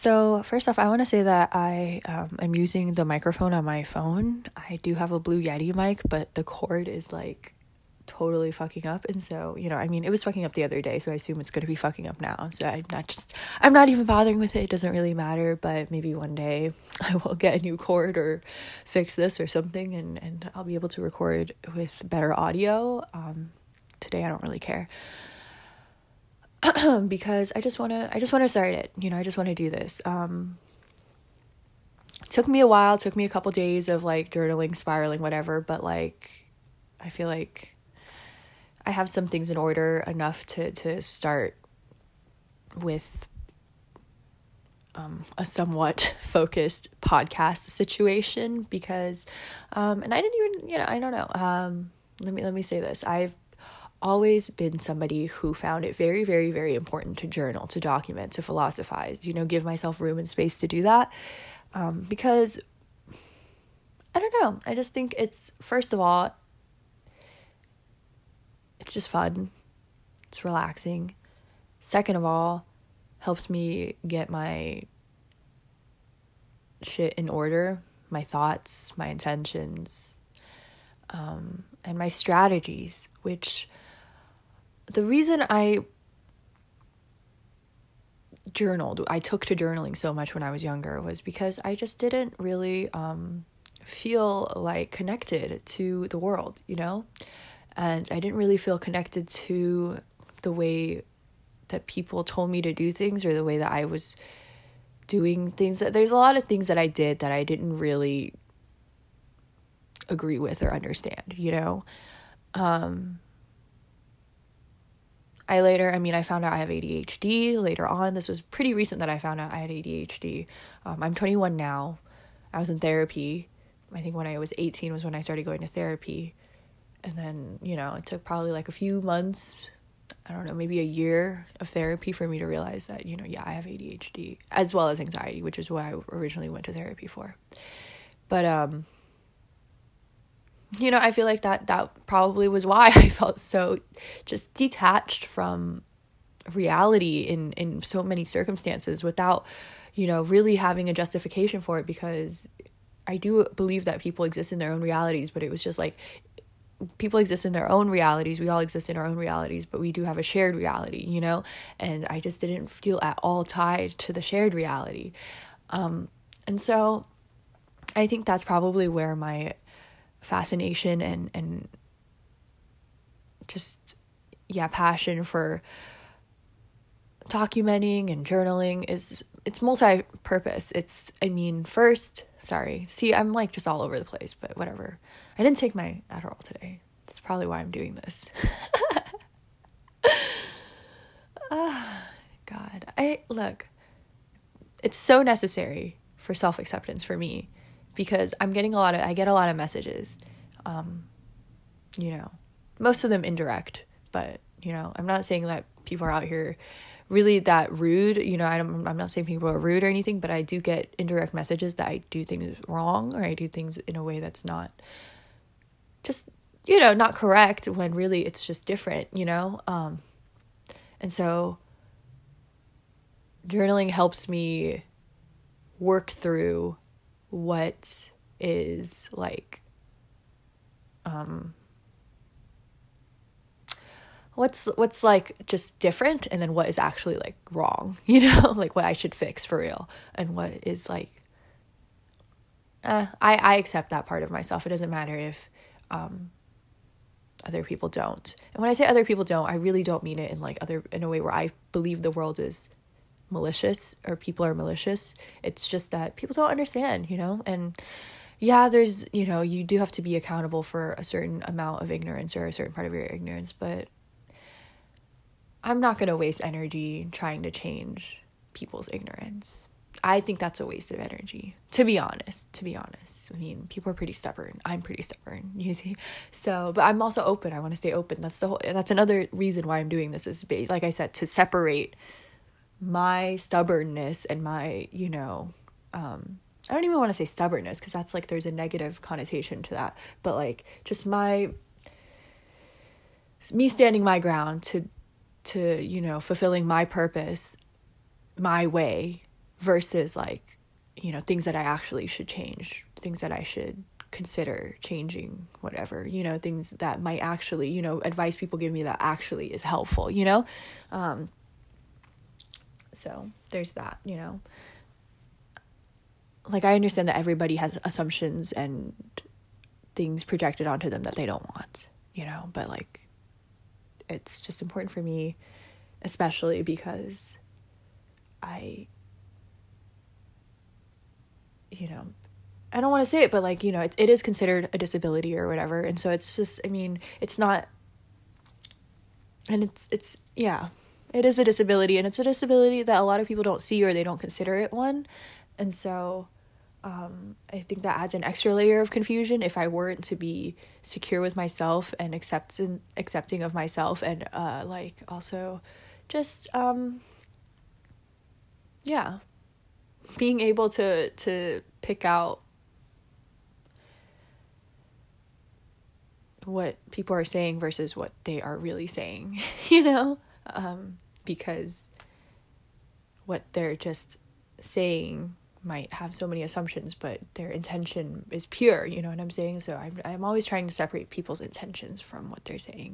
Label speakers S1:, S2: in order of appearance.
S1: So, first off, I want to say that I um, am using the microphone on my phone. I do have a Blue Yeti mic, but the cord is like totally fucking up. And so, you know, I mean, it was fucking up the other day, so I assume it's going to be fucking up now. So I'm not just, I'm not even bothering with it. It doesn't really matter, but maybe one day I will get a new cord or fix this or something and, and I'll be able to record with better audio. Um, today I don't really care. because I just want to I just want to start it. You know, I just want to do this. Um took me a while, took me a couple days of like journaling, spiraling, whatever, but like I feel like I have some things in order enough to to start with um, a somewhat focused podcast situation because um, and I didn't even you know I don't know um, let me let me say this I've always been somebody who found it very, very, very important to journal, to document, to philosophize, you know, give myself room and space to do that. Um, because I don't know. I just think it's, first of all, it's just fun, it's relaxing. Second of all, helps me get my shit in order, my thoughts, my intentions, um, and my strategies, which the reason I journaled, I took to journaling so much when I was younger was because I just didn't really um, feel like connected to the world, you know? And I didn't really feel connected to the way that people told me to do things or the way that I was doing things. There's a lot of things that I did that I didn't really agree with or understand, you know? Um, I later, I mean, I found out I have ADHD later on. This was pretty recent that I found out I had ADHD. Um, I'm 21 now. I was in therapy. I think when I was 18 was when I started going to therapy. And then, you know, it took probably like a few months, I don't know, maybe a year of therapy for me to realize that, you know, yeah, I have ADHD as well as anxiety, which is what I originally went to therapy for. But um you know, I feel like that that probably was why I felt so just detached from reality in in so many circumstances without, you know, really having a justification for it because I do believe that people exist in their own realities, but it was just like people exist in their own realities. We all exist in our own realities, but we do have a shared reality, you know? And I just didn't feel at all tied to the shared reality. Um, and so I think that's probably where my fascination and and just yeah passion for documenting and journaling is it's multi-purpose. It's i mean first sorry see i'm like just all over the place but whatever. I didn't take my adderall today. That's probably why i'm doing this. Oh, god. I look it's so necessary for self-acceptance for me because I'm getting a lot of I get a lot of messages. Um, you know, most of them indirect, but you know, I'm not saying that people are out here really that rude. You know, I don't, I'm not saying people are rude or anything, but I do get indirect messages that I do things wrong or I do things in a way that's not just you know not correct when really it's just different. You know, um, and so journaling helps me work through what is like um what's what's like just different and then what is actually like wrong you know? Like what i should fix for real and what is like uh, i i accept that part of myself. It doesn't matter if um other people don't. And when i say other people don't i really don't mean it in like other in a way where i believe the world is malicious or people are malicious. It's just that people don't understand, you know? And yeah, there's, you know, you do have to be accountable for a certain amount of ignorance or a certain part of your ignorance, but I'm not going to waste energy trying to change people's ignorance. I think that's a waste of energy, to be honest. To be honest, I mean, people are pretty stubborn. I'm pretty stubborn, you see. So, but I'm also open. I want to stay open. That's the whole. That's another reason why I'm doing this. Is like I said, to separate my stubbornness and my, you know, um, I don't even want to say stubbornness because that's like there's a negative connotation to that, but like just my me standing my ground to to you know fulfilling my purpose my way versus like you know things that i actually should change things that i should consider changing whatever you know things that might actually you know advice people give me that actually is helpful you know? Um so there's that you know like i understand that everybody has assumptions and things projected onto them that they don't want you know but like it's just important for me especially because i you know I don't want to say it, but like, you know, it, it is considered a disability or whatever. And so it's just, I mean, it's not, and it's, it's, yeah, it is a disability and it's a disability that a lot of people don't see or they don't consider it one. And so, um, I think that adds an extra layer of confusion if I weren't to be secure with myself and accepting, accepting of myself and, uh, like also just, um, yeah, being able to, to pick out what people are saying versus what they are really saying, you know? Um, because what they're just saying might have so many assumptions, but their intention is pure, you know what I'm saying? So I'm I'm always trying to separate people's intentions from what they're saying.